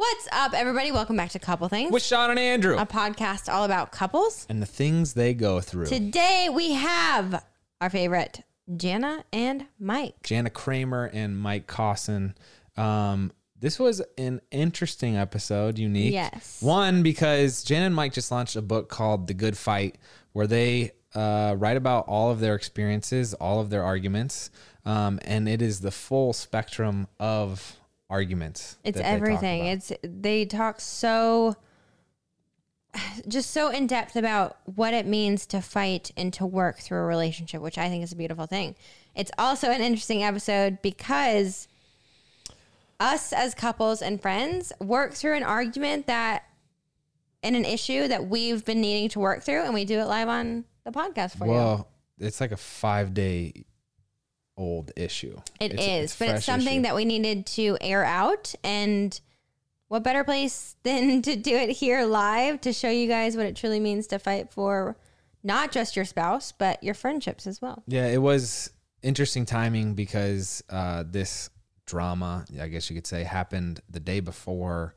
What's up, everybody? Welcome back to Couple Things, with Shawn and Andrew a podcast all about couples. and the things they go through. Today we have our favorite, Jana and Mike. Jana Kramer and Mike Caussin. Um, this was an interesting episode, unique. Yes. One, because Jana and Mike just launched a book called The Good Fight, where they uh, write about all of their experiences, all of their arguments, um, and it is the full spectrum of arguments. It's that they talk everything. It's they talk so just so in depth about what it means to fight and to work through a relationship, which I think is a beautiful thing. It's also an interesting episode because us as couples and friends work through an argument that and an issue that we've been needing to work through and we do it live on the podcast for you. well, it's like a five day old issue. It It's- is, it's but it's something issue. that we needed to air out. And what better place than to do it here live to show you guys what it truly means to fight for not just your spouse, but your friendships as well. Yeah, it was interesting timing because uh, this drama, I guess you could say, happened the day before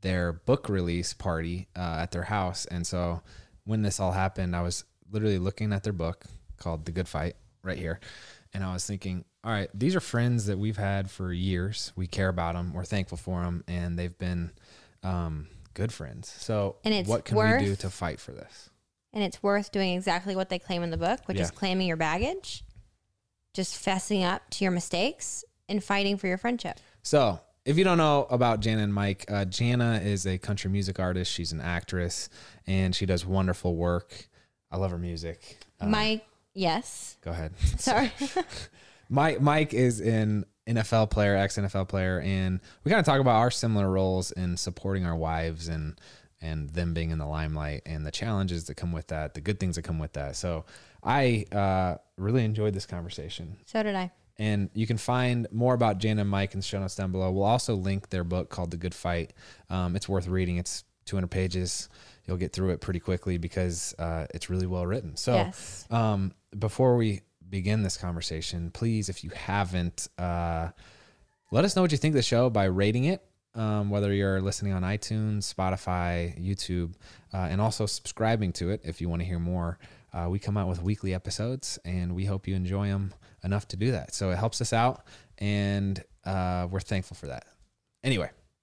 their book release party uh, at their house. And so when this all happened, I was literally looking at their book called The Good Fight right here. And I was thinking, all right, these are friends that we've had for years. We care about them. We're thankful for them. And they've been um, good friends. So And it's what can worth- we do to fight for this? And it's worth doing exactly what they claim in the book, which is Yeah. claiming your baggage, just fessing up to your mistakes and fighting for your friendship. So, if you don't know about Jana and Mike, uh, Jana is a country music artist. She's an actress and she does wonderful work. I love her music. Uh, Mike, yes. go ahead. Sorry. Mike Mike is an NFL player, ex NFL player, and we kind of talk about our similar roles in supporting our wives and and them being in the limelight and the challenges that come with that, the good things that come with that. So I uh, really enjoyed this conversation. so did I. And you can find more about Jana and Mike in the show notes down below. We'll also link their book called The Good Fight. Um, it's worth reading. It's 200 pages. You'll get through it pretty quickly because uh, it's really well written. So, Yes. um, before we begin this conversation, please, if you haven't, uh, let us know what you think of the show by rating it. Um, whether you're listening on iTunes, Spotify, YouTube, uh, and also subscribing to it if you want to hear more. Uh, we come out with weekly episodes, and we hope you enjoy them enough to do that. So it helps us out, and uh, we're thankful for that. Anyway,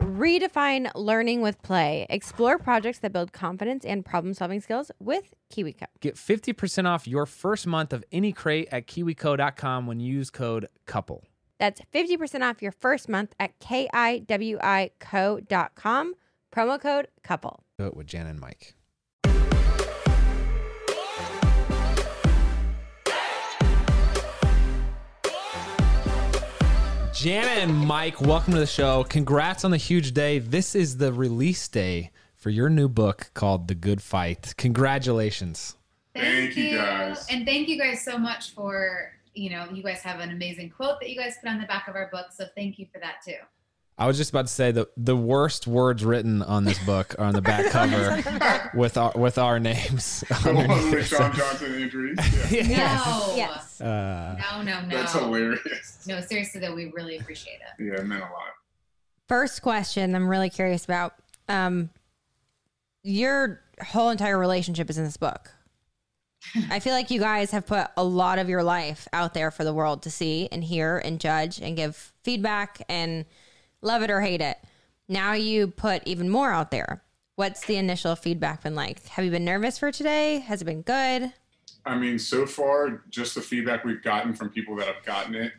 Redefine learning with play. Explore projects that build confidence and problem solving skills with KiwiCo. Get 50% off your first month of any crate at kiwico.com when you use code COUPLE. That's 50% off your first month at kiwico.com. Promo code couple. Do it with Jen and Mike. Jana and Mike, welcome to the show. Congrats on the huge day. This is the release day for your new book called The Good Fight. Congratulations. Thank, you guys. And thank you guys so much for, you know, you guys have an amazing quote that you guys put on the back of our book. So thank you for that too. I was just about to say the the worst words written on this book are on the back cover with our with our names. The one with. Shawn Johnson injuries. Yeah. No. Yes. Uh, No, no, no. That's hilarious. No, seriously though, we really appreciate it. Yeah, it meant a lot. First question I'm really curious about. Um, your whole entire relationship is in this book. I feel like you guys have put a lot of your life out there for the world to see and hear and judge and give feedback and love it or hate it. Now you put even more out there. What's the initial feedback been like? Have you been nervous for today? Has it been good? I mean, so far, just the feedback we've gotten from people that have gotten it,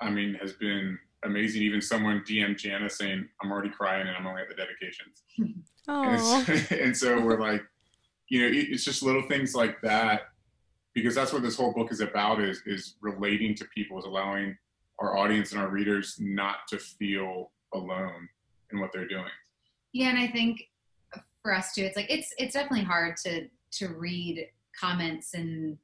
I mean, has been amazing. Even someone DM Jana saying, I'm already crying and I'm only at the dedications. And, Oh, and so we're like, you know, it's just little things like that because that's what this whole book is about is is relating to people, is allowing our audience and our readers not to feel alone in what they're doing. Yeah, and I think for us too, it's like it's it's definitely hard to to read comments and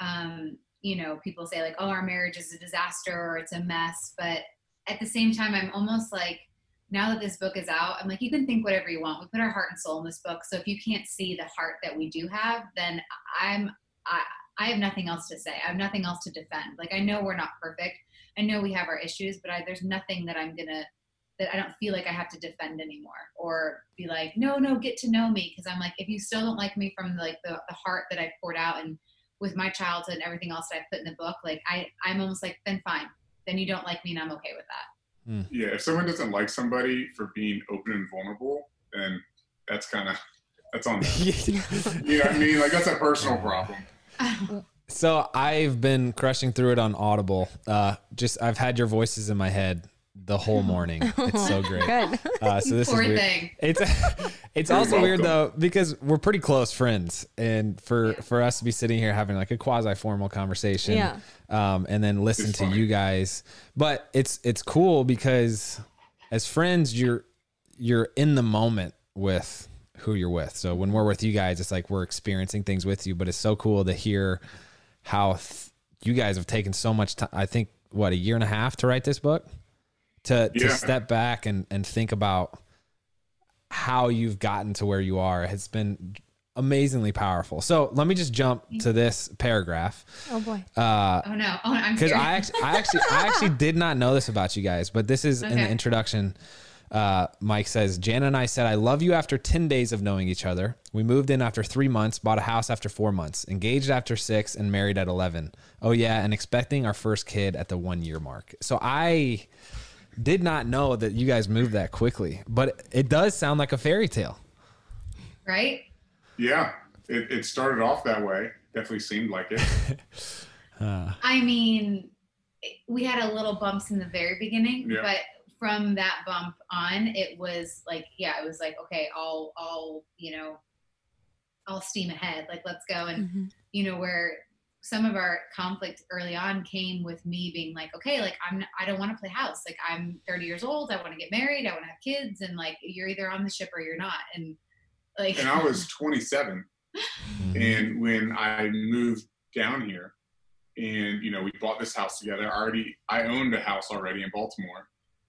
um, you know, people say like, "Oh, our marriage is a disaster" or "It's a mess," but at the same time, I'm almost like now that this book is out, I'm like, you can think whatever you want. We put our heart and soul in this book, so if you can't see the heart that we do have, then I'm I I have nothing else to say. I have nothing else to defend. Like I know we're not perfect. I know we have our issues, but I, there's nothing that I'm gonna that I don't feel like I have to defend anymore or be like, no, no, get to know me. Cause I'm like, if you still don't like me from like the, the heart that I poured out and with my childhood and everything else that I put in the book, like I, I'm almost like, then fine. Then you don't like me and I'm okay with that. Yeah, if someone doesn't like somebody for being open and vulnerable, then that's kind of that's on them. You know what I mean? Like that's a personal problem. So I've been crushing through it on Audible. Uh, just I've had your voices in my head the whole morning. It's so great. good. Uh, so this Poor is weird. thing. It's it's You're also weird though because we're pretty close friends, and for Yeah. for us to be sitting here having like a quasi formal conversation, Yeah. um, and then listen It's to funny. you guys. But it's it's cool because as friends, you're you're in the moment with who you're with. So when we're with you guys, it's like we're experiencing things with you. But it's so cool to hear how th- you guys have taken so much time. I think what a year and a half to write this book. To to step back and and think about how you've gotten to where you are has been amazingly powerful. So let me just jump to this paragraph. Oh boy. Uh, Oh no. Oh, I'm because. I actually, I actually, I actually did not know this about you guys, but this is in the introduction. Uh, Mike says, Jan and I said, I love you after 10 days of knowing each other. We moved in after three months, bought a house after four months, engaged after six, and married at 11. Oh, yeah, and expecting our first kid at the one year mark. So I did not know that you guys moved that quickly, but it does sound like a fairy tale. right? Yeah, it, it started off that way. Definitely seemed like it. I mean, we had a little bumps in the very beginning, Yeah. but from that bump on, it was like, yeah, it was like, okay, I'll, I'll, you know, I'll steam ahead. Like, let's go. And, Mhm. you know, where some of our conflict early on came with me being like, okay, like I'm, I don't want to play house. Like I'm 30 years old. I want to get married. I want to have kids. And like, you're either on the ship or you're not. And like, And I was 27, mm-hmm. and when I moved down here, and you know, we bought this house together. I already, I owned a house already in Baltimore,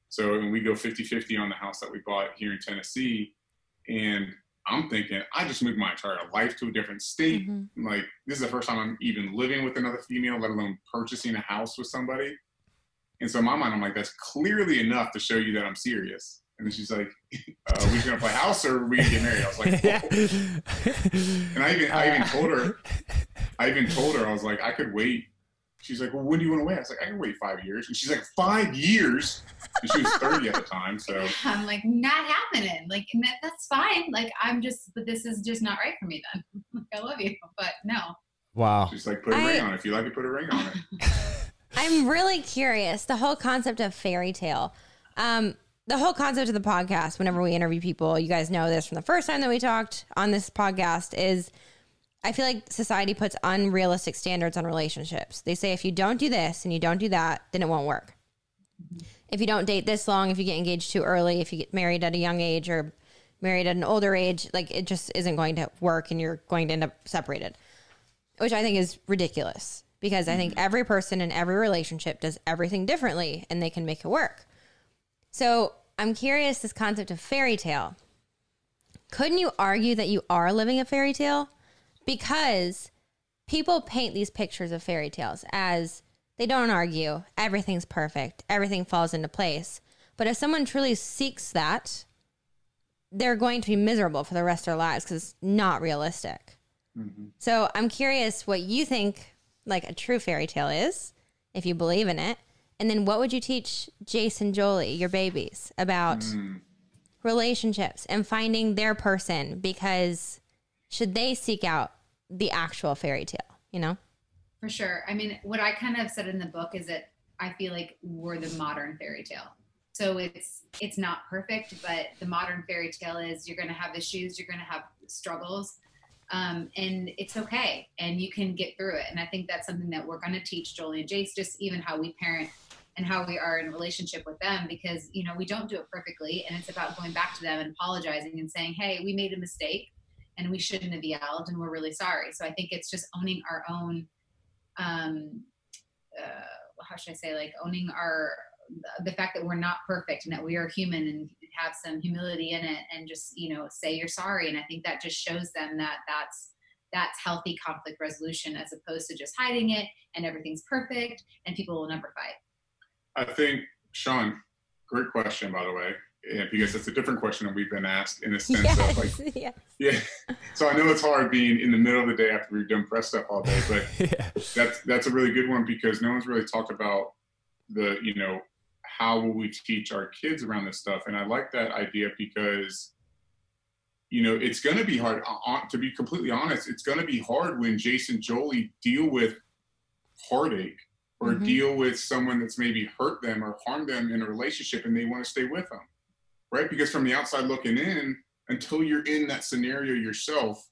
so and we go 50-50 on the house that we bought here in Tennessee. And I'm thinking, I just moved my entire life to a different state. Mhm. like this is the first time I'm even living with another female, let alone purchasing a house with somebody. And so in my mind, I'm like, that's clearly enough to show you that I'm serious. And then she's like, uh, "Are we gonna play house or are we gonna get married?" I was like, yeah. and I even I even told her, I even told her I was like, I could wait. She's like, well, when do you want to wait? I was like, I can wait five years. And she's like, five years. And she was 30 at the time, so I'm like, not happening. Like, that's fine. Like, I'm just, but this is just not right for me then. like, I love you, but no. Wow. she's like, put a I- ring on it. If you like it, put a ring on it. I'm really curious. The whole concept of fairy tale. Um, the whole concept of the podcast, whenever we interview people, you guys know this from the first time that we talked on this podcast, is I feel like society puts unrealistic standards on relationships. They say if you don't do this and you don't do that, then it won't work. Mm-hmm. If you don't date this long, if you get engaged too early, if you get married at a young age, or married at an older age, like it just isn't going to work and you're going to end up separated, which I think is ridiculous because I think mm-hmm. every person in every relationship does everything differently and they can make it work. So I'm curious this concept of fairy tale. Couldn't you argue that you are living a fairy tale? Because people paint these pictures of fairy tales as they don't argue, everything's perfect, everything falls into place. But if someone truly seeks that, they're going to be miserable for the rest of their lives because it's not realistic. Mm-hmm. So I'm curious what you think like a true fairy tale is, if you believe in it. And then what would you teach Jason Jolie, your babies, about hmm. relationships and finding their person because should they seek out the actual fairy tale, you know? For sure. I mean, what I kind of said in the book is that I feel like we're the modern fairy tale. So it's it's not perfect, but the modern fairy tale is you're going to have issues, you're going to have struggles, um, and it's okay, and you can get through it. And I think that's something that we're going to teach Jolie and Jace, just even how we parent and how we are in relationship with them, because you know we don't do it perfectly, and it's about going back to them and apologizing and saying, "Hey, we made a mistake, and we shouldn't have yelled, and we're really sorry." So I think it's just owning our own um, uh, how should I say, like owning our the fact that we're not perfect and that we are human and have some humility in it, and just you know say you're sorry. And I think that just shows them that that's that's healthy conflict resolution as opposed to just hiding it and everything's perfect and people will never fight. I think, Shawn, great question, by the way, and because that's a different question that we've been asked in a sense of like, yes. yeah. So I know it's hard being in the middle of the day after we've done press stuff all day, but yeah. that's that's a really good one because no one's really talked about the you know how will we teach our kids around this stuff and i like that idea because you know it's going to be hard uh, to be completely honest it's going to be hard when jason jolie deal with heartache or Mhm. deal with someone that's maybe hurt them or harmed them in a relationship and they want to stay with them right because from the outside looking in until you're in that scenario yourself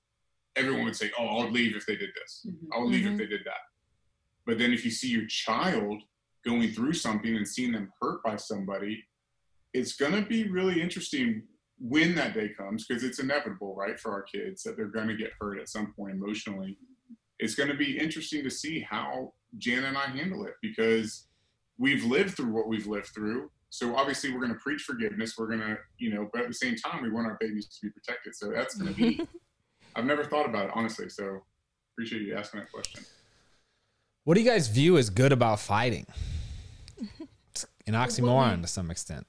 everyone would say oh i'll leave if they did this Mhm. I'll leave Mhm. if they did that. But then if you see your child going through something and seeing them hurt by somebody, it's going to be really interesting when that day comes because it's inevitable, right, for our kids that they're going to get hurt at some point emotionally. It's going to be interesting to see how Jan and I handle it because we've lived through what we've lived through. So obviously we're going to preach forgiveness. We're going to, you know, but at the same time we want our babies to be protected. So that's going to be. I've never thought about it honestly. So appreciate you asking that question. What do you guys view as good about fighting? It's an oxymoron to some extent.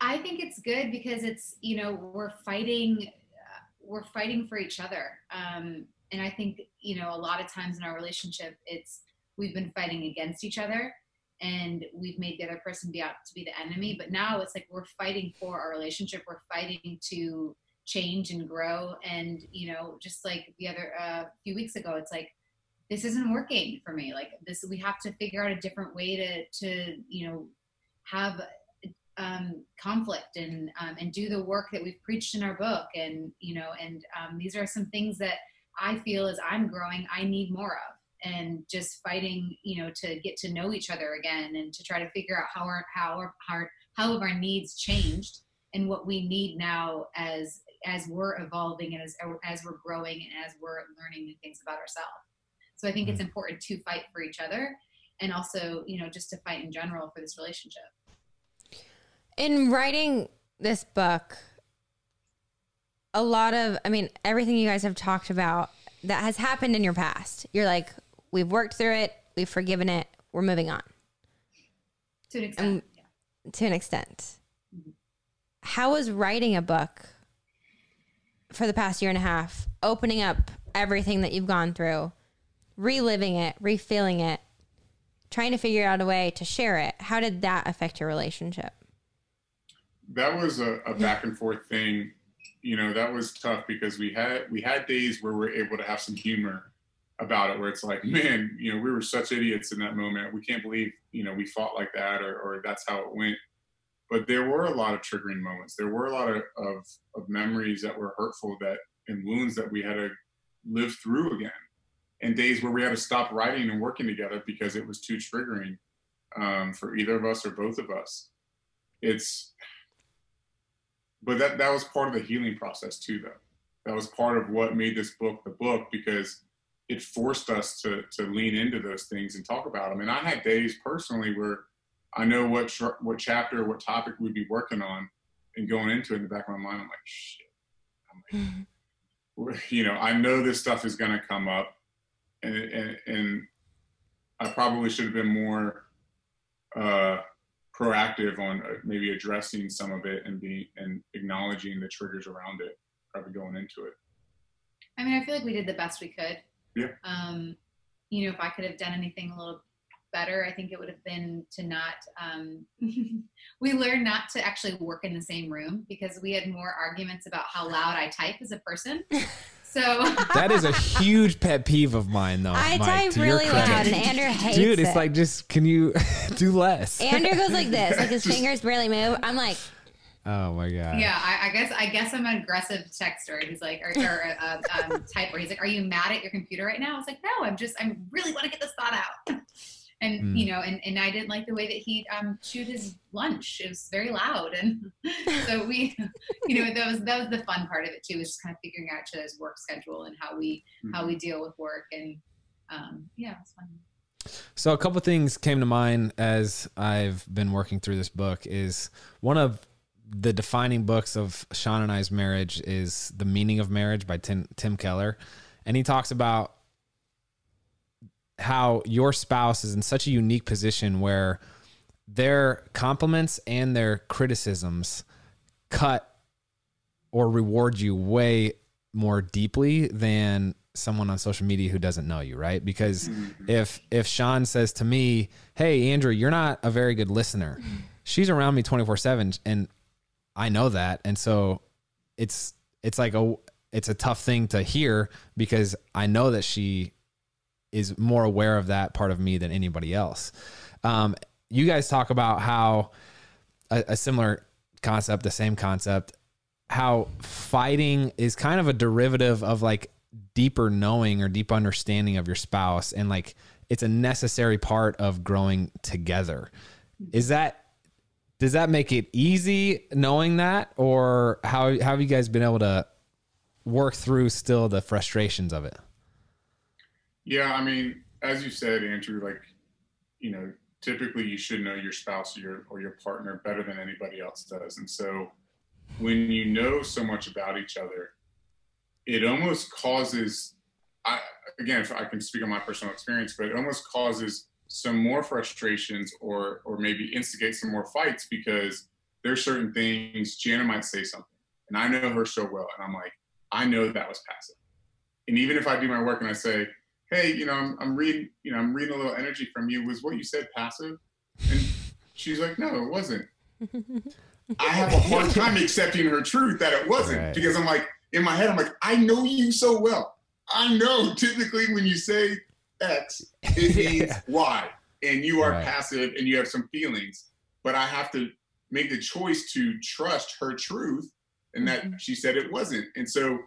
I think it's good because it's you know we're fighting uh, we're fighting for each other um, and I think you know a lot of times in our relationship it's we've been fighting against each other and we've made the other person be out to be the enemy. But now it's like we're fighting for our relationship. We're fighting to change and grow. And you know just like the other uh, few weeks ago it's like this isn't working for me. Like this we have to figure out a different way to to you know have um, conflict and um, and do the work that we've preached in our book. And you know and um, these are some things that I feel as I'm growing I need more of and just fighting you know to get to know each other again and to try to figure out how our how our how, how have our needs changed and what we need now as as we're evolving and as as we're growing and as we're learning new things about ourselves. So I think it's mm-hmm. important to fight for each other and also you know just to fight in general for this relationship. In writing this book, a lot of, I mean, everything you guys have talked about that has happened in your past, you're like, we've worked through it, we've forgiven it, we're moving on to an extent yeah. to an extent. Mm-hmm. How was writing a book for the past year and a half, opening up everything that you've gone through, reliving it, refilling it, trying to figure out a way to share it? How did that affect your relationship? that was a, a back and forth thing you know that was tough because we had we had days where we're able to have some humor about it where it's like man you know we were such idiots in that moment. We can't believe you know we fought like that or, or that's how it went. But there were a lot of triggering moments. There were a lot of, of, of memories that were hurtful that and wounds that we had to live through again. And days where we had to stop writing and working together because it was too triggering um, for either of us or both of us. It's but that that was part of the healing process too, though. That was part of what made this book the book because it forced us to to lean into those things and talk about them. And I had days personally where I know what sh- what chapter, what topic we'd be working on, and going into it in the back of my mind, I'm like, shit. I'm like, you know, I know this stuff is going to come up, and, and and I probably should have been more uh, proactive on uh, maybe addressing some of it and be and acknowledging the triggers around it, probably going into it. I mean, I feel like we did the best we could. Yeah. Um, you know, if I could have done anything a little better, I think it would have been to not. Um, we learned not to actually work in the same room because we had more arguments about how loud I type as a person. So That is a huge pet peeve of mine, though. I Mike, type really loud, and Andrew hates Dude, it. it's like just can you do less? Andrew goes like this, like his fingers barely move. I'm like, oh my god. yeah, I, I guess I guess I'm an aggressive texter. He's like, or, or uh, um, typer. He's like, "Are you mad at your computer right now?" I was like, "No, I'm just I really want to get this thought out." And Mm. you know, and, and I didn't like the way that he um, chewed his lunch. It was very loud, and so we, you know, that was that was the fun part of it too. Was just kind of figuring out each other's work schedule and how we how we deal with work, and um, yeah, it's fun. So a couple things came to mind as I've been working through this book is one of the defining books of Shawn and I's marriage is The Meaning of Marriage by Tim, Tim Keller. And he talks about how your spouse is in such a unique position where their compliments and their criticisms cut or reward you way more deeply than someone on social media who doesn't know you, right? Because mm-hmm. if if Shawn says to me, "Hey, Andrew, you're not a very good listener," she's around me 24 seven, and I know that, and so it's it's like a it's a tough thing to hear because I know that she is more aware of that part of me than anybody else. Um, you guys talk about how a, a similar concept, the same concept, how fighting is kind of a derivative of like deeper knowing or deep understanding of your spouse and like it's a necessary part of growing together. Is that does that make it easy knowing that or how how have you guys been able to work through still the frustrations of it? Yeah, I mean, as you said, Andrew, like, you know, typically you should know your spouse or your or your partner better than anybody else does. And so when you know so much about each other, it almost causes I again, if I can speak on my personal experience, but it almost causes some more frustrations or or maybe instigate some more fights because there's certain things Jana might say something and I know her so well and I'm like, I know that was passive. And even if I do my work and I say, hey, you know, I'm, I'm reading, you know, I'm reading a little energy from you. Was what you said passive? And she's like, no, it wasn't. I have a hard time accepting her truth that it wasn't Right. because I'm like, in my head, I'm like, I know you so well. I know typically when you say X, it means Yeah. Y, and you are Right. passive and you have some feelings. But I have to make the choice to trust her truth and that Mhm. she said it wasn't. And so,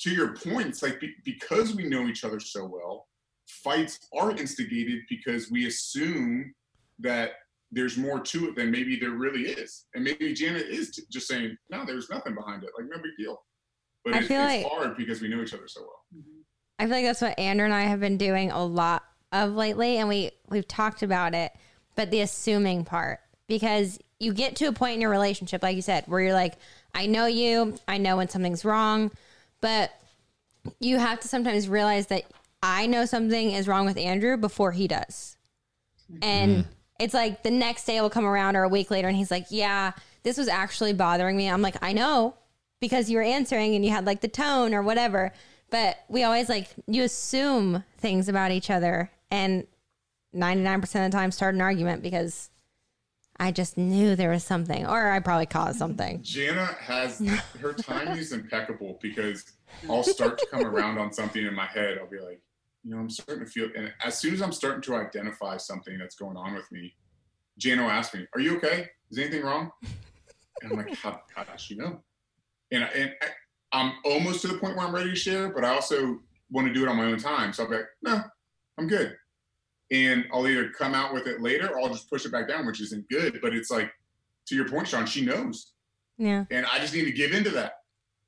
to your point, it's like be- because we know each other so well, fights are instigated because we assume that there's more to it than maybe there really is. And maybe Janet is t- just saying, no, there's nothing behind it. Like, no big deal. But I it's feel like- hard because we know each other so well. I feel like that's what Andrew and I have been doing a lot of lately, and we we've talked about it. But the assuming part, because you get to a point in your relationship, like you said, where you're like, I know you, I know when something's wrong, but you have to sometimes realize that I know something is wrong with Andrew before he does, and mm-hmm. it's like the next day will come around or a week later, and he's like, Yeah, this was actually bothering me. I'm like, I know because you were answering and you had like the tone or whatever. But we always like you assume things about each other and 99% of the time start an argument because I just knew there was something or I probably caused something. Jana has her timing is impeccable because I'll start to come around on something in my head. I'll be like, you know, I'm starting to feel, and as soon as I'm starting to identify something that's going on with me, Jana will ask me, "Are you okay? Is anything wrong?" And I'm like, "How, how does she know?" And, I- and I, I'm almost to the point where I'm ready to share, but I also want to do it on my own time. So I'll be like, "No, I'm good." And I'll either come out with it later or I'll just push it back down, which isn't good. But it's like, to your point, Shawn, she knows Yeah. And I just need to give into that.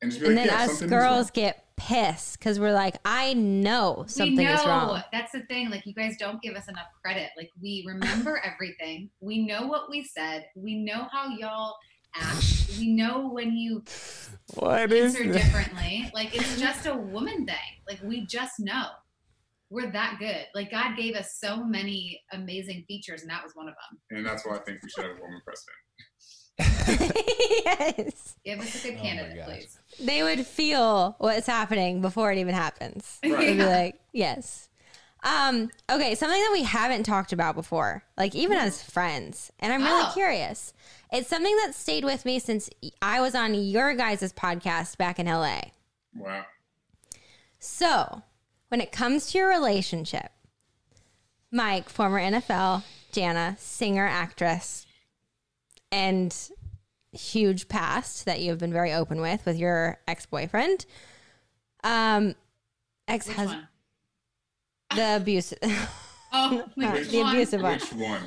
And just be And like, then yeah, us something is girls wrong. get pissed because we're like, I know something we know is wrong. that's the thing. Like you guys don't give us enough credit. Like we remember everything. We know what we said. We know how y'all act. We know when you What answer differently. Like it's just a woman thing. Like we just know. We're that good. Like God gave us so many amazing features, and that was one of them. And that's why I think we should have a woman president. yes. Give us a good Oh candidate, gosh. please. They would feel what's happening before it even happens. Right. They'd be Yeah. like, yes. Um, okay, something that we haven't talked about before, like even as friends, and I'm really Oh. curious. It's something that stayed with me since I was on your guys' podcast back in LA. Wow. So, when it comes to your relationship, Mike, former NFL, Jana, singer, actress, and huge past that you have been very open with with your ex boyfriend, um, ex husband, the abuse, Oh, like, the which one? abusive one. Which one?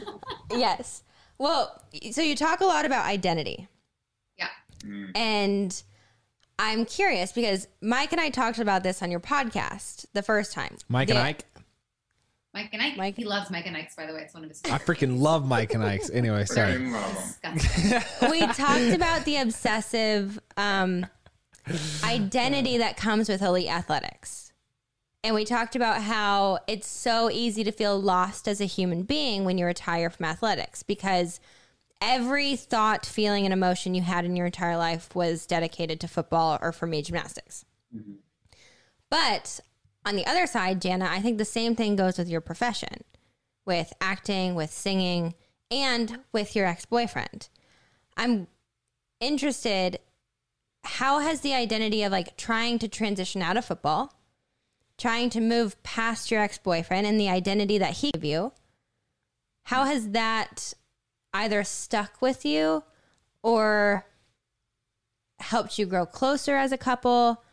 yes. Well, so you talk a lot about identity. Yeah. Mm. And I'm curious because Mike and I talked about this on your podcast the first time. Mike and The- Ike. Mike and Ike. Mike- He loves Mike and Ike's, by the way. It's one of his I freaking love Mike and Ike's. Anyway, sorry. Freaking love 'em. Disgusting. we talked about the obsessive um, identity that comes with elite athletics. And we talked about how it's so easy to feel lost as a human being when you retire from athletics because every thought, feeling, and emotion you had in your entire life was dedicated to football or for me, gymnastics. Mm-hmm. But on the other side, Jana, I think the same thing goes with your profession, with acting, with singing, and with your ex boyfriend. I'm interested how has the identity of like trying to transition out of football, trying to move past your ex-boyfriend and the identity that he gave you, how has that either stuck with you or helped you grow closer as a couple?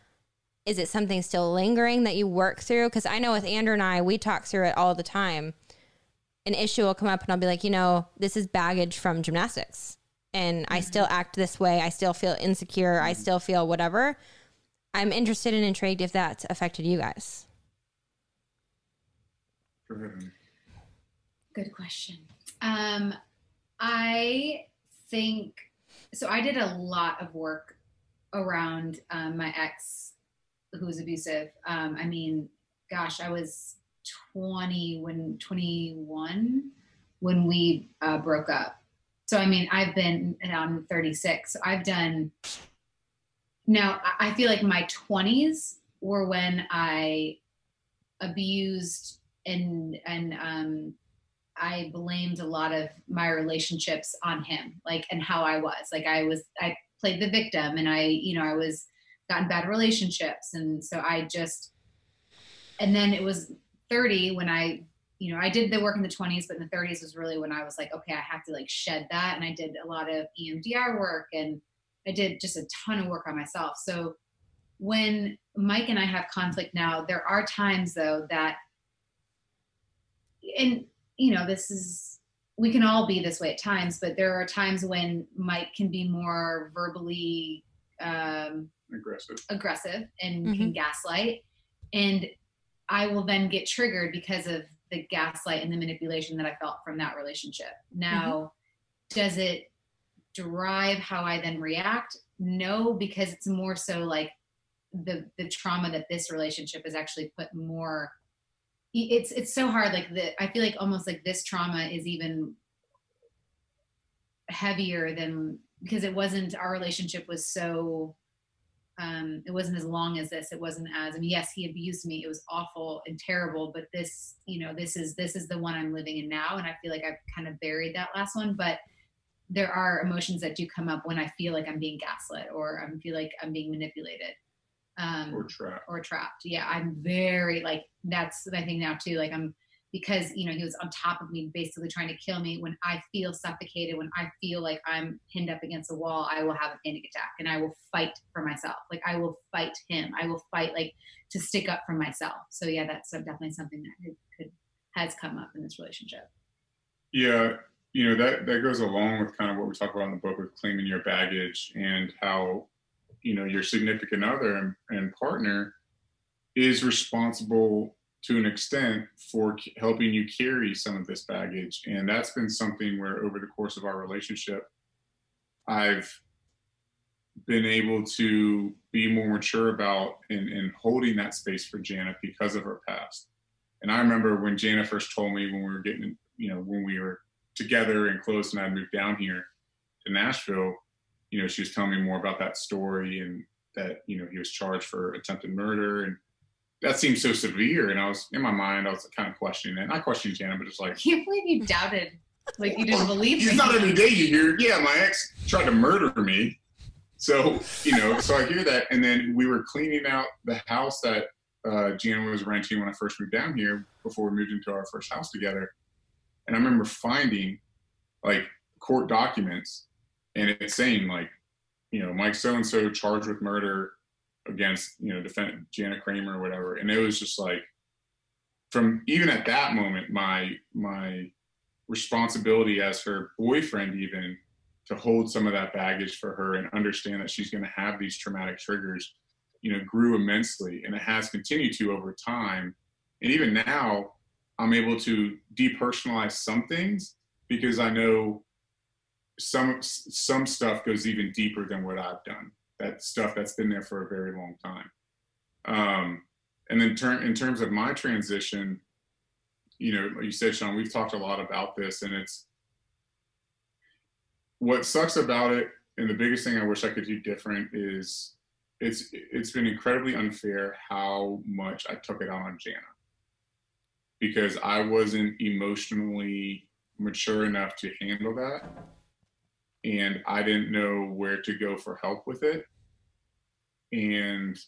Is it something still lingering that you work through? Because I know with Andrew and I, we talk through it all the time. An issue will come up, and I'll be like, you know, this is baggage from gymnastics and I mm-hmm. still act this way. I still feel insecure. I mm-hmm. still feel whatever. I'm interested and intrigued if that's affected you guys. Good question. Um, I think so. I did a lot of work around um, my ex, who was abusive. Um, I mean, gosh, I was 20 when 21 when we uh, broke up. So I mean, I've been. and I'm 36. So I've done. Now I feel like my 20s were when I abused and and um I blamed a lot of my relationships on him, like and how I was. Like I was I played the victim and I, you know, I was got in bad relationships. And so I just and then it was 30 when I, you know, I did the work in the 20s, but in the 30s was really when I was like, okay, I have to like shed that. And I did a lot of EMDR work and I did just a ton of work on myself. So when Mike and I have conflict now, there are times though that and you know, this is we can all be this way at times, but there are times when Mike can be more verbally um, Aggressive. aggressive and can gaslight, and I will then get triggered because of the gaslight and the manipulation that I felt from that relationship. Now, does it drive how I then react? No, because it's more so like the the trauma that this relationship has actually put more it's it's so hard like the i feel like almost like this trauma is even heavier than because it wasn't our relationship was so um it wasn't as long as this it wasn't as I mean yes he abused me it was awful and terrible but this you know this is this is the one i'm living in now and i feel like i've kind of buried that last one but there are emotions that do come up when i feel like i'm being gaslit or i feel like i'm being manipulated um Or trap. or trapped. Yeah, I'm very like that's my thing now too. Like I'm because you know he was on top of me, basically trying to kill me. When I feel suffocated, when I feel like I'm pinned up against a wall, I will have a panic attack, and I will fight for myself. Like I will fight him. I will fight like to stick up for myself. So yeah, that's definitely something that could, could has come up in this relationship. Yeah, you know that that goes along with kind of what we talk about in the book with claiming your baggage and how you know your significant other and, and partner is responsible to an extent for c- helping you carry some of this baggage and that's been something where over the course of our relationship i've been able to be more mature about in, in holding that space for Jana because of her past. And I remember when Jana first told me when we were getting, you know, when we were together and close and I moved down here to Nashville, you know, she was telling me more about that story and that, you know, he was charged for attempted murder. And that seemed so severe. And I was, in my mind, I was kind of questioning it. Not questioning Jana, but just like, I can't believe you doubted, like you didn't believe it's not every day you hear, yeah, my ex tried to murder me. So, you know, so I hear that. And then we were cleaning out the house that uh, Jan was renting when I first moved down here before we moved into our first house together. And I remember finding like court documents and it's saying like, you know, Mike so and so charged with murder against, you know, defendant Jana Kramer or whatever. And it was just like from even at that moment, my my responsibility as her boyfriend even to hold some of that baggage for her and understand that she's going to have these traumatic triggers you know grew immensely and it has continued to over time and even now i'm able to depersonalize some things because i know some some stuff goes even deeper than what i've done. That stuff that's been there for a very long time. Um, and then ter- in terms of my transition you know you said shawn we've talked a lot about this and it's what sucks about it and the biggest thing i wish i could do different is it's it's been incredibly unfair how much i took it on jana because i wasn't emotionally mature enough to handle that and i didn't know where to go for help with it and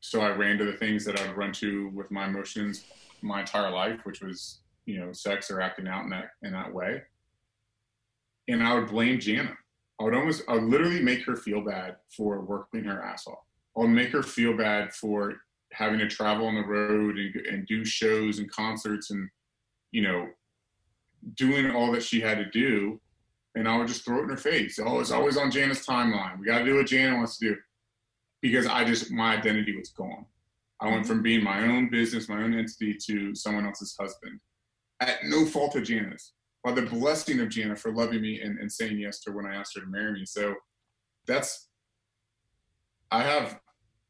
so i ran to the things that i'd run to with my emotions my entire life which was you know sex or acting out in that in that way and I would blame Jana. I would almost, I would literally make her feel bad for working her ass off. I would make her feel bad for having to travel on the road and, and do shows and concerts and, you know, doing all that she had to do. And I would just throw it in her face. Oh, it's always on Jana's timeline. We got to do what Jana wants to do. Because I just, my identity was gone. I went from mm-hmm. being my own business, my own entity to someone else's husband at no fault of Jana's by the blessing of Jana for loving me and, and saying yes to when I asked her to marry me. So that's I have,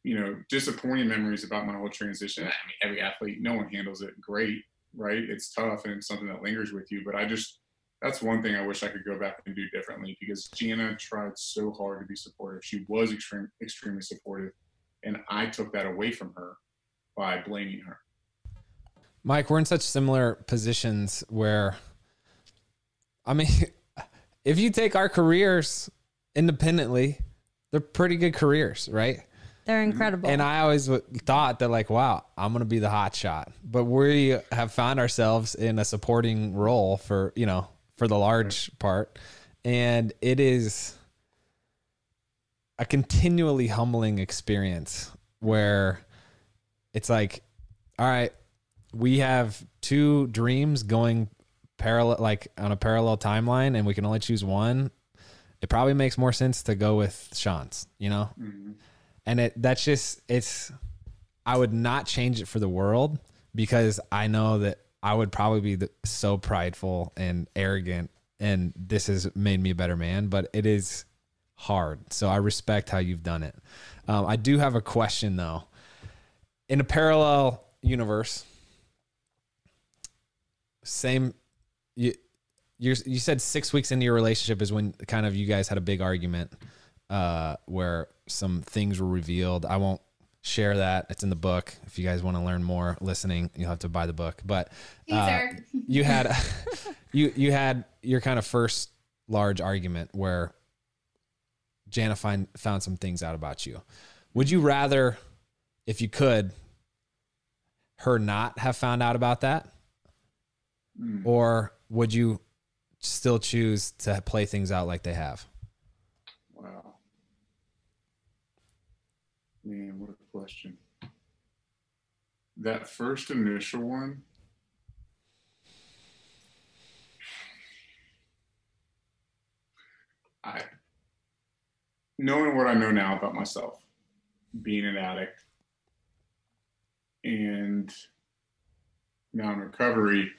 you know, disappointing memories about my whole transition. I mean, every athlete, no one handles it great, right? It's tough and it's something that lingers with you. But I just that's one thing I wish I could go back and do differently because Jana tried so hard to be supportive. She was extreme, extremely supportive, and I took that away from her by blaming her. Mike, we're in such similar positions where I mean, if you take our careers independently, they're pretty good careers, right? They're incredible. And I always w- thought that, like, wow, I'm going to be the hot shot. But we have found ourselves in a supporting role for, you know, for the large part. And it is a continually humbling experience where it's like, all right, we have two dreams going parallel like on a parallel timeline and we can only choose one it probably makes more sense to go with shawn's you know Mhm. And it that's just it's i would not change it for the world because i know that i would probably be the, so prideful and arrogant and this has made me a better man but it is hard. So i respect how you've done it. Um, i do have a question though. In a parallel universe same you you you said six weeks into your relationship is when kind of you guys had a big argument uh, where some things were revealed. I won't share that. It's in the book. If you guys want to learn more listening, you'll have to buy the book. But uh, you had you you had your kind of first large argument where Jana find, found some things out about you. Would you rather, if you could, her not have found out about that? Mm. or would you still choose to play things out like they have? Man, what a question. That first initial one. I knowing what I know now about myself, being an addict, and now in recovery,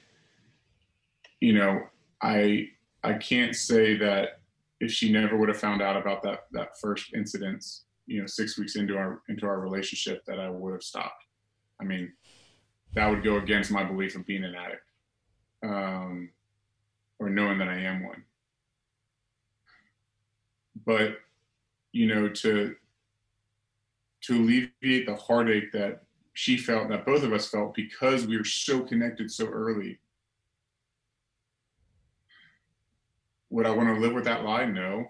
you know, I I can't say that if she never would have found out about that that first incidence you know, six weeks into our into our relationship, that I would have stopped. I mean, that would go against my belief of being an addict, um, or knowing that I am one. But you know, to to alleviate the heartache that she felt, that both of us felt, because we were so connected so early. Would I want to live with that lie? No.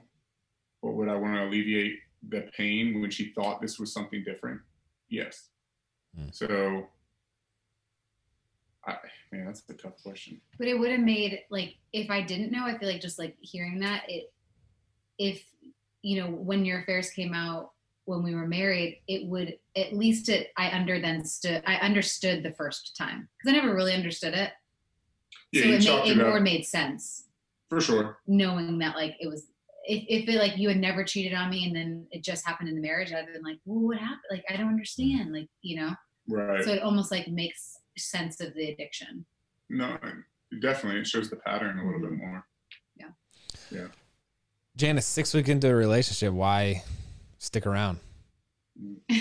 But would I want to alleviate the pain when she thought this was something different? Yes. Mm. So, I, man, that's a tough question. But it would have made like if I didn't know, I feel like just like hearing that it, if you know when your affairs came out when we were married, it would at least it I under then stood I understood the first time because I never really understood it. Yeah, so you it chalked made it it more made sense for sure. knowing that like it was if, if it like you had never cheated on me and then it just happened in the marriage, I'd been like, well, what happened? Like I don't understand. Like, you know. Right. So it almost like makes sense of the addiction. no, definitely, it shows the pattern a little bit mm-hmm. more. Yeah. Yeah. Janice, six weeks into a relationship, why stick around?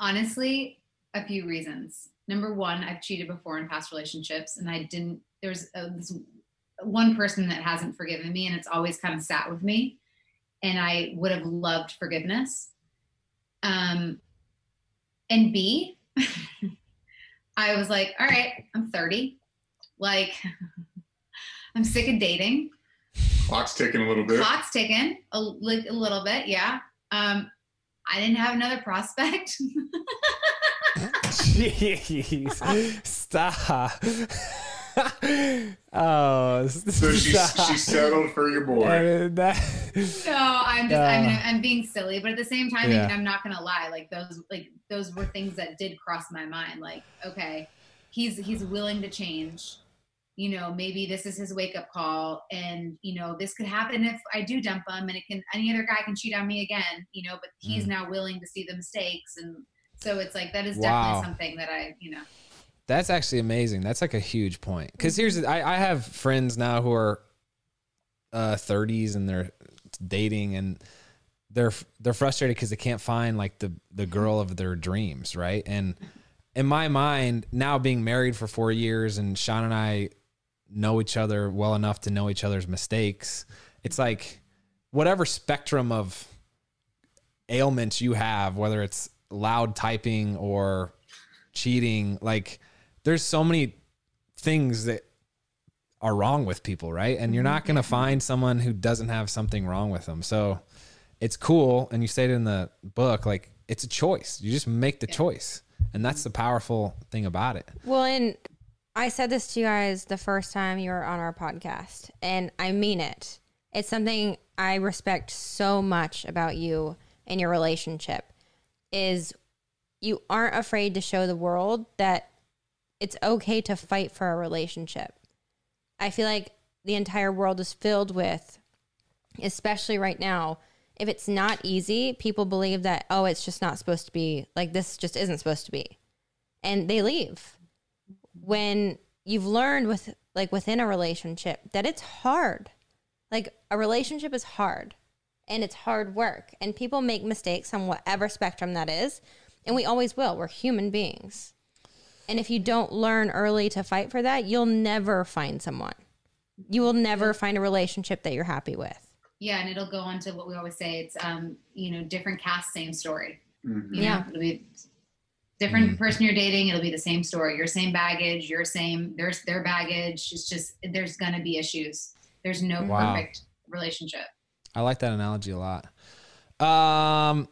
Honestly, a few reasons. Number one, I've cheated before in past relationships, and I didn't. There's a, this one person that hasn't forgiven me, and it's always kind of sat with me. And I would have loved forgiveness. Um, and B, I was like, all right, I'm 30. Like, I'm sick of dating. Clock's ticking a little bit. Clock's ticking a, li- a little bit, yeah. Um, I didn't have another prospect. Jeez. Stop. oh, So she she settled for your boy. Uh, that- no, I'm just I mean Uh, I'm being silly, but at the same time, Yeah. I mean, I'm not gonna lie. Like those like those were things that did cross my mind. Like, okay, he's he's willing to change. You know, maybe this is his wake up call, and you know this could happen if I do dump him, and it can any other guy can cheat on me again. You know, but he's Mm. now willing to see the mistakes, and so it's like that is Wow. definitely something that I you know. That's actually amazing. That's like a huge point. Because here's, I, I have friends now who are uh, 30s and they're dating and they're they're frustrated because they can't find like the the girl of their dreams, right? And in my mind, now being married for four years and Shawn and I know each other well enough to know each other's mistakes, it's like whatever spectrum of ailments you have, whether it's loud typing or cheating, like there's so many things that are wrong with people, right? And you're not mm-hmm. going to find someone who doesn't have something wrong with them. So it's cool. And you say it in the book, like it's a choice. You just make the choice. And that's the powerful thing about it. Well, and I said this to you guys the first time you were on our podcast, and I mean it. It's something I respect so much about you and your relationship is you aren't afraid to show the world that it's okay to fight for a relationship. I feel like the entire world is filled with especially right now if it's not easy, people believe that oh, it's just not supposed to be like this just isn't supposed to be. And they leave when you've learned with like within a relationship that it's hard. Like a relationship is hard and it's hard work and people make mistakes on whatever spectrum that is and we always will. We're human beings. And if you don't learn early to fight for that, you'll never find someone. You will never find a relationship that you're happy with. Yeah, and it'll go on to what we always say. It's um, you know, different cast, same story. Mhm. You Yeah. it'll be different person you're dating. It'll be the same story. Your same baggage. Your same. There's their baggage. It's just there's gonna be issues. There's no Wow. perfect relationship. I like that analogy a lot. Um,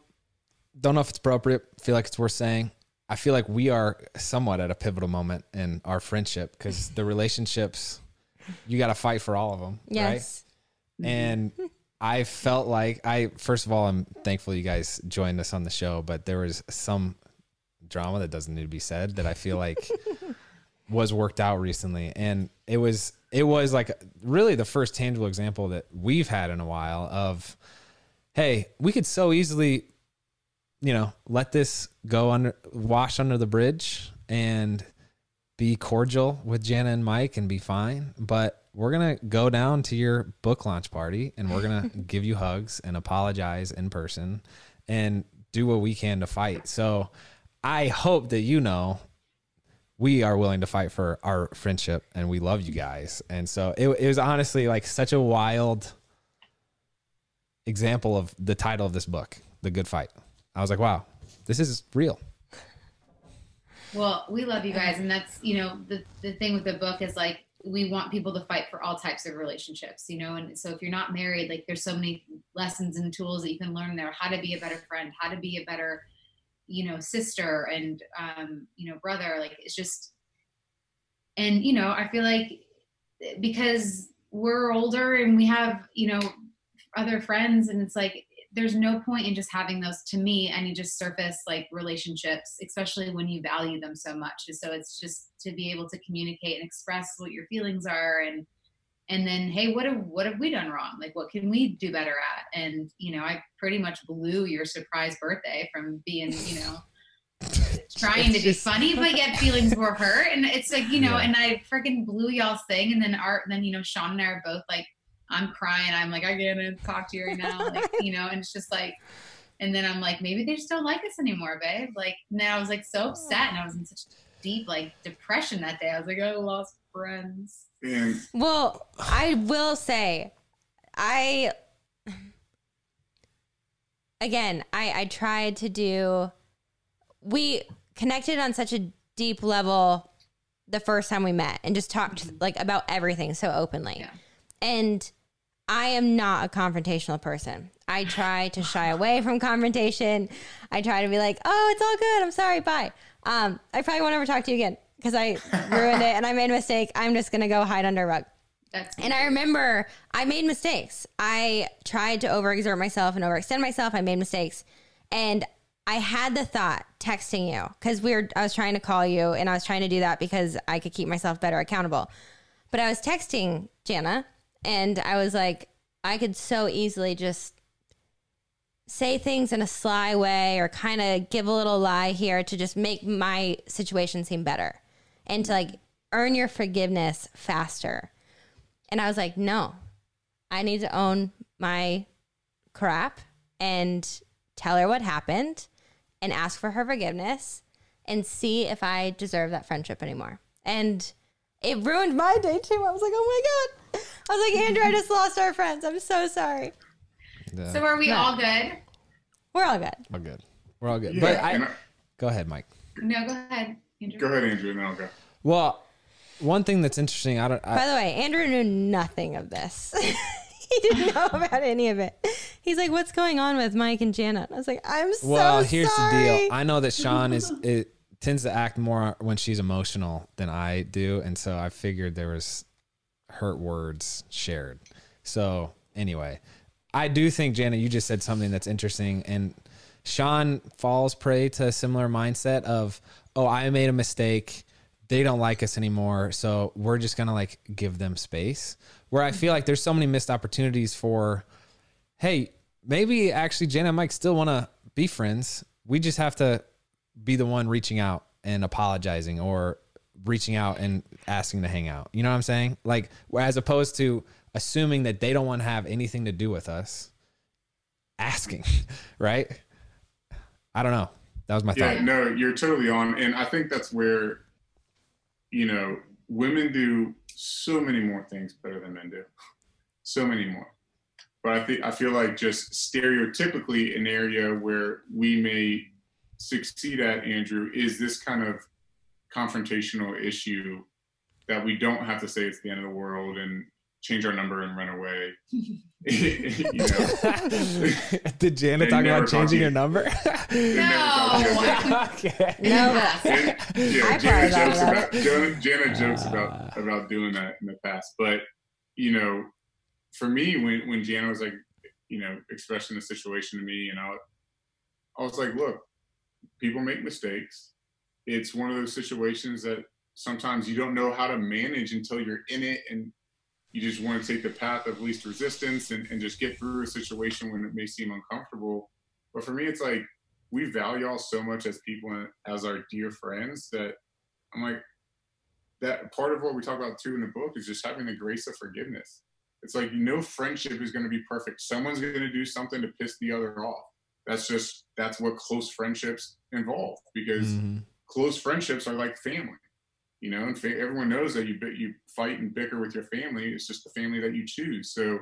don't know if it's appropriate. Feel like it's worth saying. I feel like we are somewhat at a pivotal moment in our friendship because the relationships, you got to fight for all of them, right? Yes. And I felt like I first of all, I'm thankful you guys joined us on the show, but there was some drama that doesn't need to be said that I feel like was worked out recently, and it was it was like really the first tangible example that we've had in a while of hey, we could so easily, you know, let this go under, wash under the bridge and be cordial with Jana and Mike and be fine. But we're going to go down to your book launch party and we're going to give you hugs and apologize in person and do what we can to fight. So I hope that you know we are willing to fight for our friendship and we love you guys. And so it, it was honestly like such a wild example of the title of this book, The Good Fight. I was like, wow, this is real. Well, we love you guys, and that's you know the the thing with the book is like we want people to fight for all types of relationships, you know. And so if you're not married, like there's so many lessons and tools that you can learn there: how to be a better friend, how to be a better, you know, sister and um, you know brother. Like it's just, and you know, I feel like because we're older and we have you know other friends, and it's like there's no point in just having those to me any just surface like relationships especially when you value them so much. So it's just to be able to communicate and express what your feelings are and and then hey what have what have we done wrong? Like what can we do better at? And you know i pretty much blew your surprise birthday from being you know trying to be funny but yet feelings were hurt. And it's like you know Yeah. and i freaking blew y'all's thing. And then art and then you know shawn and i are both like i'm crying i'm like i can't talk to you right now like you know and it's just like and then i'm like maybe they just don't like us anymore babe like and then i was like so upset and i was in such deep like depression that day i was like i lost friends And Well, I will say, I again, I I tried to do. We connected on such a deep level the first time we met, and just talked mm-hmm. like about everything so openly. Yeah. And I am not a confrontational person. I try to shy away from confrontation. I try to be like, "Oh, it's all good. I'm sorry. Bye." Um, I probably won't ever talk to you again because I ruined it and I made a mistake. I'm just gonna go hide under a rug. that's And I remember I made mistakes. I tried to overexert myself and overextend myself. I made mistakes. And I had the thought texting you because we were I was trying to call you and I was trying to do that because I could keep myself better accountable. But I was texting Jana and I was like, I could so easily just say things in a sly way or kind of give a little lie here to just make my situation seem better and to like earn your forgiveness faster. And I was like, no, I need to own my crap and tell her what happened and ask for her forgiveness and see if I deserve that friendship anymore. And it ruined my day too. I was like, oh my God. I was like, Andrew, I just lost our friends. I'm so sorry. Yeah, so are we No. all good We're all good. we're good. We're all good. yeah, but I, I- go ahead, Mike. no go ahead Andrew. go ahead, Andrew, and then I'll go. Well, one thing that's interesting, I don't. I, By the way, Andrew knew nothing of this. he didn't know about any of it. He's like, "What's going on with Mike and Janet?" I was like, "I'm so well, here's sorry." the deal. I know that Shawn is it tends to act more when she's emotional than I do, and so I figured there was hurt words shared. So anyway, I do think Janet, you just said something that's interesting, and Shawn falls prey to a similar mindset of, "Oh, I made a mistake." They don't like us anymore, so we're just gonna like give them space. Where I feel like there's so many missed opportunities for hey, maybe actually Jenna and Mike still want to be friends. We just have to be the one reaching out and apologizing or reaching out and asking to hang out. You know what I'm saying? Like, as opposed to assuming that they don't want to have anything to do with us, asking, right? I don't know. That was my Yeah, thought. no, you're totally on, and I think that's where, you know, women do so many more things better than men do, so many more. But I think I feel like just stereotypically an area where we may succeed at Andrew is this kind of confrontational issue that we don't have to say it's the end of the world and change our number and run away. Did Janet They talk about changing to her number? They never talk to you. okay. No, And, yeah, I Janet jokes about Janet, Janet jokes about about doing that in the past. But you know, for me, when when Janet was like, you know, expressing the situation to me, and I, I was like, look, people make mistakes. It's one of those situations that sometimes you don't know how to manage until you're in it and you just want to take the path of least resistance and, and just get through a situation when it may seem uncomfortable. But for me, it's like we value y'all so much as people and as our dear friends that I'm like, that part of what we talk about too in the book is just having the grace of forgiveness. It's like no friendship is going to be perfect. Someone's going to do something to piss the other off. That's just that's what close friendships involve because Mm-hmm. Close friendships are like family. You know, and fa- everyone knows that you you fight and bicker with your family. It's just the family that you choose. So,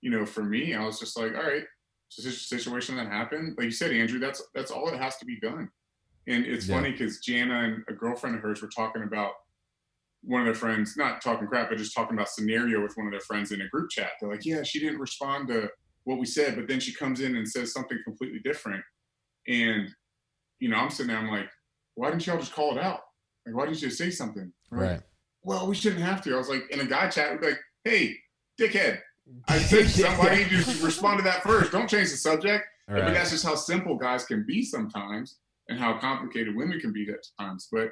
you know, for me, I was just like, all right, it's a situation that happened. Like you said, Andrew, that's that's all that has to be done. And it's Yeah. funny because Jana and a girlfriend of hers were talking about one of their friends, not talking crap, but just talking about scenario with one of their friends in a group chat. They're like, yeah, she didn't respond to what we said, but then she comes in and says something completely different. And, you know, I'm sitting there, I'm like, why didn't y'all just call it out? Like, why didn't you just say something? They're Right. Well, we shouldn't have to. I was like, in a guy chat, we'd be like, hey, dickhead, I said somebody just respond to that first. Don't change the subject. All But right. that's just how simple guys can be sometimes and how complicated women can be at times. But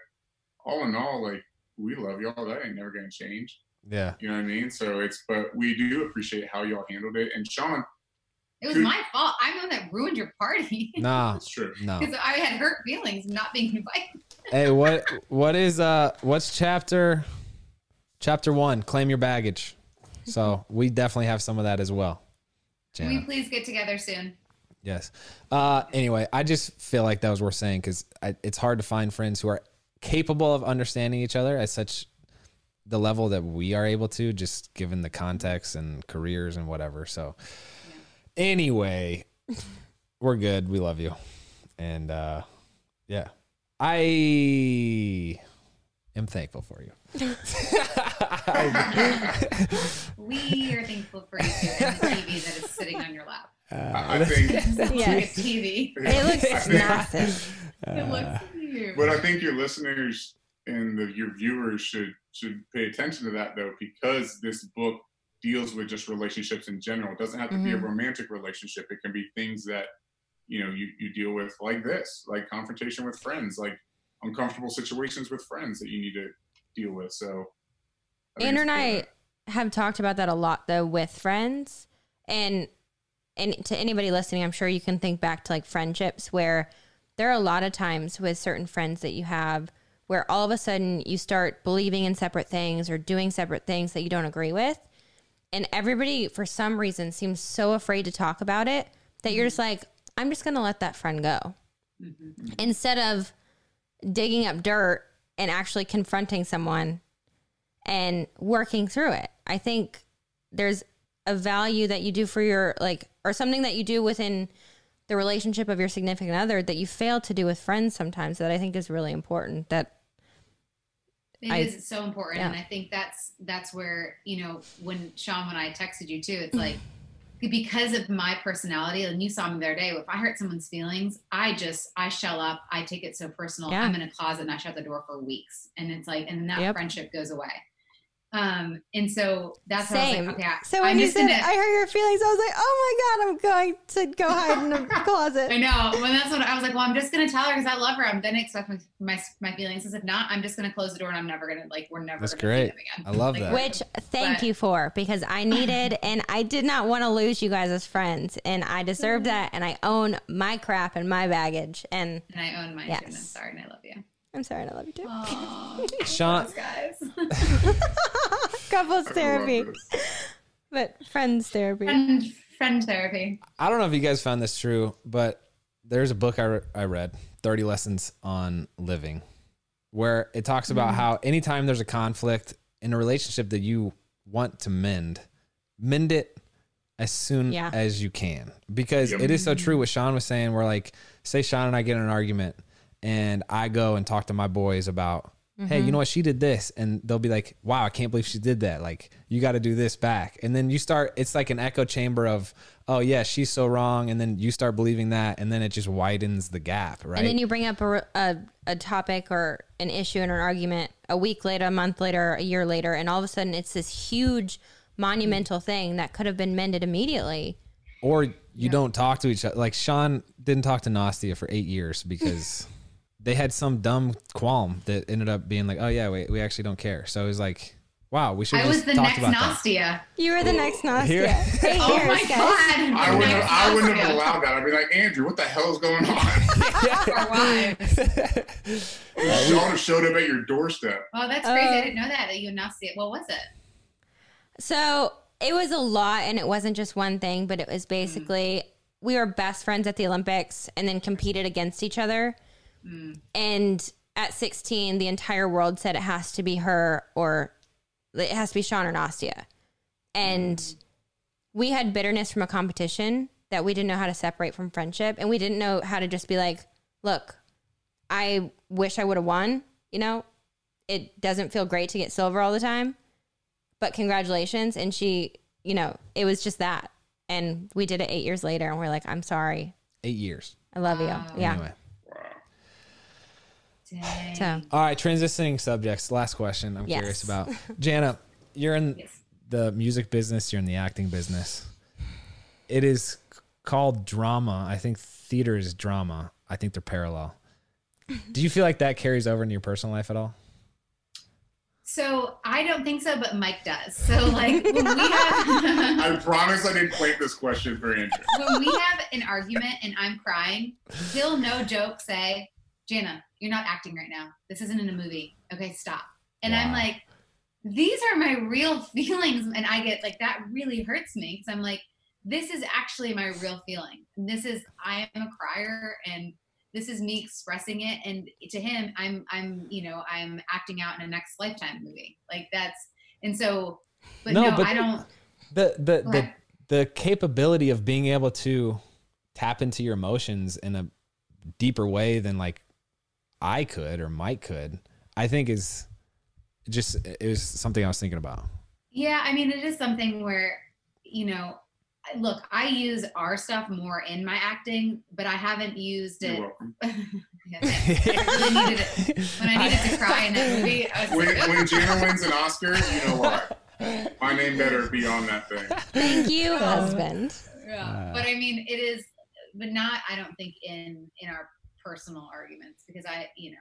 all in all, like, we love y'all. That ain't never going to change. Yeah. You know what I mean? So it's, but we do appreciate how y'all handled it. And Shawn, It was Could- my fault. I'm the one that ruined your party Nah. it's true. No. because I had hurt feelings not being invited. hey, what what is uh what's chapter chapter one? Claim your baggage. So we definitely have some of that as well. Can we please get together soon? Yes. Uh, anyway, I just feel like that was worth saying because it's hard to find friends who are capable of understanding each other at such the level that we are able to, just given the context and careers and whatever. So, anyway, we're good. We love you, and uh, yeah, I am thankful for you. We are thankful for you too, and the TV that is sitting on your lap. I, I think, It's like Yes. a TV. It looks I think- massive. It looks huge. but I think your listeners and the, your viewers should should pay attention to that though, because this book deals with just relationships in general. It doesn't have to be a Mhm. romantic relationship. It can be things that you know you, you deal with like this, like confrontation with friends, like uncomfortable situations with friends that you need to deal with. So I Andrew and I have talked about that a lot though with friends and and to anybody listening, I'm sure you can think back to like friendships where there are a lot of times with certain friends that you have where all of a sudden you start believing in separate things or doing separate things that you don't agree with. And everybody for some reason seems so afraid to talk about it that you're just mm-hmm. like, I'm just gonna let that friend go. Mm-hmm. Instead of digging up dirt and actually confronting someone and working through it. I think there's a value that you do for your like or something that you do within the relationship of your significant other that you fail to do with friends sometimes that I think is really important that It I- is so important, yeah. and I think that's that's where you know when Shawn when I texted you too, it's mm. like because of my personality, and you saw me the other day. If I hurt someone's feelings, I just I shell up. I take it so personal. Yeah. I'm in a closet and I shut the door for weeks, and it's like, and that Yep. friendship goes away. Um, and so that's why I was same. like, okay, I- so when I'm you said gonna- I hurt your feelings, I was like, oh my god, I'm going to go hide in a closet. I know. When that's what I was like, well, I'm just gonna tell her because I love her. I'm gonna express my, my my feelings. As if not, I'm just gonna close the door and I'm never gonna like we're never. That's gonna great. Them again. I love Like, that. Which thank But- you for because I needed and I did not want to lose you guys as friends and I deserve that and I own my crap and my baggage and And I own mine too. And I'm Yes. sorry, and I love you. I'm sorry and I love you too. Aw, Shawn, guys. Couples therapy, but friends therapy. friend, friend therapy. I don't know if you guys found this true, but there's a book I, re- I read, 30 Lessons on Living, where it talks about mm. how anytime there's a conflict in a relationship that you want to mend, mend it as soon Yeah. as you can. Because Yep. it is so true what Shawn was saying, where like, say Shawn and I get in an argument and I go and talk to my boys about, hey, you mm-hmm. know what, she did this. And they'll be like, wow, I can't believe she did that. Like, you got to do this back. And then you start, it's like an echo chamber of, oh, yeah, she's so wrong. And then you start believing that. And then it just widens the gap, right? And then you bring up a, a, a topic or an issue in an argument a week later, a month later, a year later, and all of a sudden it's this huge monumental thing that could have been mended immediately. or you don't talk to each other. Like Shawn didn't talk to Nastia for eight years because they had some dumb qualm that ended up being like, oh yeah, we, we actually don't care. So it was like, Wow, we should I have was the next about that. Nastia. You were the next Nastia. Here- Eight Oh years, my guys. god! I wouldn't, have, I wouldn't have allowed that. I'd be like, Andrew, what the hell is going on? Why? Y'all have showed up at your doorstep. Oh, that's crazy. I Uh, didn't know that that you and Nastia. What was it? So it was a lot, and it wasn't just one thing, but it was basically we were best friends at the Olympics and then competed against each other. And at 16, the entire world said it has to be her or it has to be Shawn or Nastia. And we had bitterness from a competition that we didn't know how to separate from friendship. And we didn't know how to just be like, look, I wish I would have won. You know, it doesn't feel great to get silver all the time but congratulations. And she, you know, it was just that. And we did it eight years later, and we're like, I'm sorry. Eight years. I love Wow. you. Yeah. Anyway. Wow. Dang. So, All right, transitioning subjects. Last question I'm Yes. curious about. Jana, you're in Yes. the music business, you're in the acting business. It is called drama. I think theater is drama. I think they're parallel. Do you feel like that carries over into your personal life at all? So I don't think so, but Mike does. So like when we have I promise I didn't plant this question for Andrew. when we have an argument and I'm crying, he'll no joke say, Jana, you're not acting right now. This isn't in a movie. Okay, stop. And I'm like, these are my real feelings. And I get like, that really hurts me because I'm like, this is actually my real feeling. This is, I am a crier and this is me expressing it. And to him, I'm, I'm, you know, I'm acting out in a next lifetime movie. Like that's, and so, but No, no, but- I don't. The the the the capability of being able to tap into your emotions in a deeper way than like I could or Mike could, I think is just it was something I was thinking about. Yeah, I mean, it is something where, you know, look, I use our stuff more in my acting, but I haven't used it. welcome. Yeah, thanks. I needed it. When I needed to cry in that movie, I was When, like, when Jana wins an Oscar, you know why. My name better be on that thing. thank you, husband. yeah. Uh. but I mean, it is, but not, I don't think in, in our personal arguments because I, you know,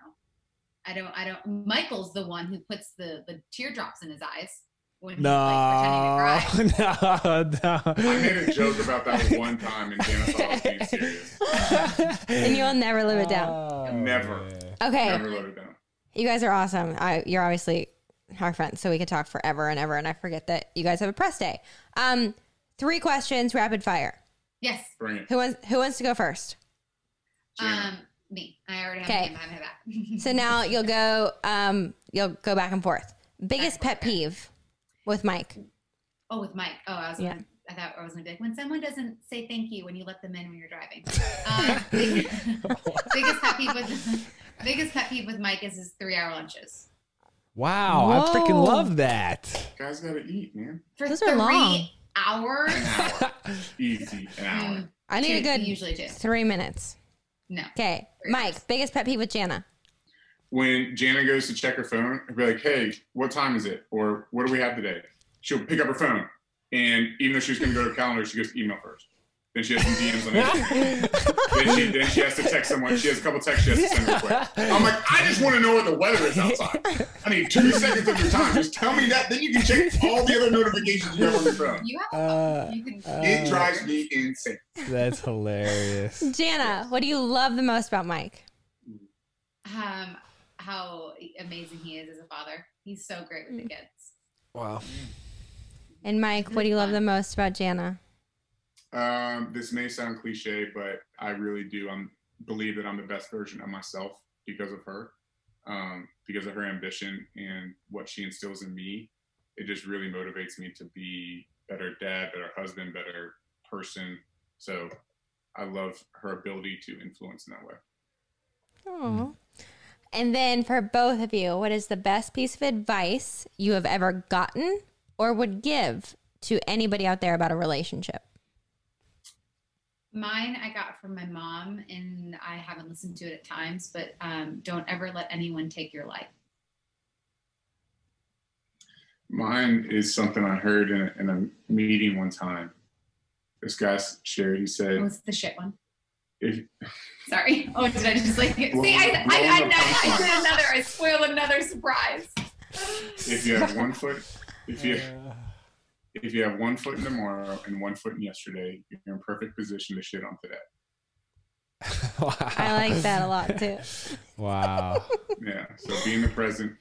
I don't, I don't, Michael's the one who puts the, the teardrops in his eyes when he's like pretending to cry. No, no, no. I made a joke about that one time, and Jana thought I was being serious. And you'll never live it down. Oh, Never. Okay. Never let it down. You guys are awesome. I, you're obviously our friends, so we could talk forever and ever. And I forget that you guys have a press day. Um, three questions, rapid fire. Yes. Bring it. Who wants Who wants to go first? Jana. Um, me. I already have Okay. my my back. So now you'll go. Um, you'll go back and forth. Biggest Back pet and forth. peeve with Mike. Oh, with Mike. Oh, I was. Yeah. Gonna, I thought I was gonna be like when someone doesn't say thank you when you let them in when you're driving. Um, biggest pet peeve with biggest pet peeve with Mike is his three hour lunches. Wow, I freaking love that. Guys gotta eat, man. For Those are long. hours. An hour. Easy. An hour. Mm, I need a good Usually two. three minutes. No. Okay, Mike. minutes. Biggest pet peeve with Jana. When Jana goes to check her phone, I'll be like, hey, what time is it? Or what do we have today? She'll pick up her phone. And even though she's going to go to her calendar, she goes to email first. Then she has some DMs on Instagram. then, she, then she has to text someone. She has a couple texts she has to send real quick. I'm like, I just want to know what the weather is outside. I need two seconds of your time. Just tell me that. Then you can check all the other notifications you have on your phone. You have. Uh, you can. It drives me insane. That's hilarious. Jana, what do you love the most about Mike? um, how amazing he is as a father. He's so great with the Mm. kids. Wow. And Mike, what do you love the most about Jana? Um, this may sound cliche, but I really do. I'm believe that I'm the best version of myself because of her, um, because of her ambition and what she instills in me. It just really motivates me to be better dad, better husband, better person. So I love her ability to influence in that way. Oh. And then for both of you, what is the best piece of advice you have ever gotten or would give to anybody out there about a relationship? Mine I got from my mom, and I haven't listened to it at times, but um, don't ever let anyone take your life. Mine is something I heard in a, in a meeting one time. This guy shared. He said, What's the shit one? if, Sorry. Oh, did I just like see? I, I, I, I, I, did another. I spoiled another surprise. if you have one foot if you if you have one foot in tomorrow and one foot in yesterday, you're in perfect position to shit on today. I like that a lot too. Wow. Yeah. So be in the present.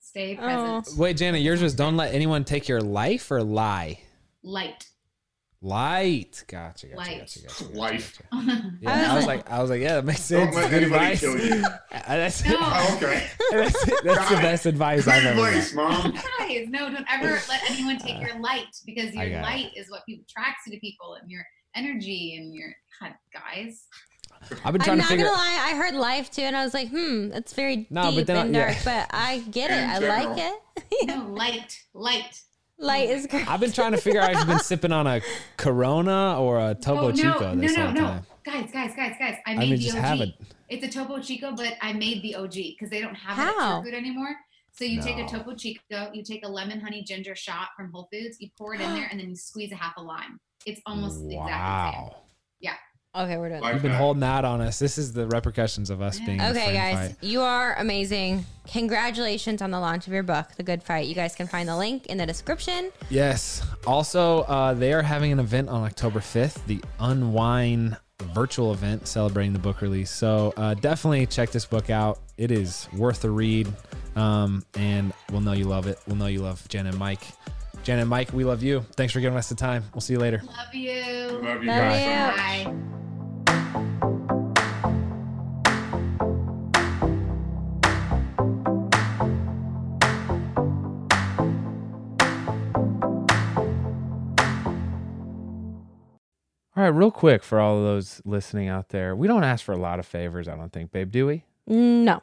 Stay Oh. present. Wait, Janet, yours was don't let anyone take your life or lie? Light. Light. Gotcha. Gotcha. Light. Gotcha, gotcha, gotcha, Life. gotcha. Yeah, I was like, I was like, yeah, that makes sense. Don't sense. let Good anybody advice. kill you. Uh, That's, No. Oh, okay. that's, that's the best advice Good I've ever advice, mom. Guys, no, don't ever let anyone take your light because your light is what people attracts you to people and your energy and your God, guys. I've been trying I'm trying to not figure. gonna lie, I heard life too, and I was like, hmm, that's very No, but deep then I- and yeah. dark, but I get it. In I general. like it. No, light, light. Light is great. I've been trying to figure out if you've been sipping on a Corona or a oh, Topo oh, no, Chico no, this no, whole no. time. Guys, guys, guys, guys. I made I made mean, the just OG. have it. It's a Topo Chico, but I made the OG because they don't have it How? at True Food anymore. So you take a Topo Chico, you take a lemon honey ginger shot from Whole Foods, you pour it in there, and then you squeeze a half a lime. It's almost exactly the same. Wow. Okay, we're doing Like You've been holding that on us. This is the repercussions of us being Okay, guys, fight. you are amazing. Congratulations on the launch of your book, The Good Fight. You guys can find the link in the description. Yes. Also, uh, they are having an event on October 5th, the Unwind virtual event celebrating the book release. So uh, definitely check this book out. It is worth a read. Um, and we'll know you love it. We'll know you love Jen and Mike. Jen and Mike, we love you. Thanks for giving us the time. We'll see you later. Love you. Love you Love guys you. Bye. All right, real quick for all of those listening out there, we don't ask for a lot of favors, I don't think, babe, do we? No.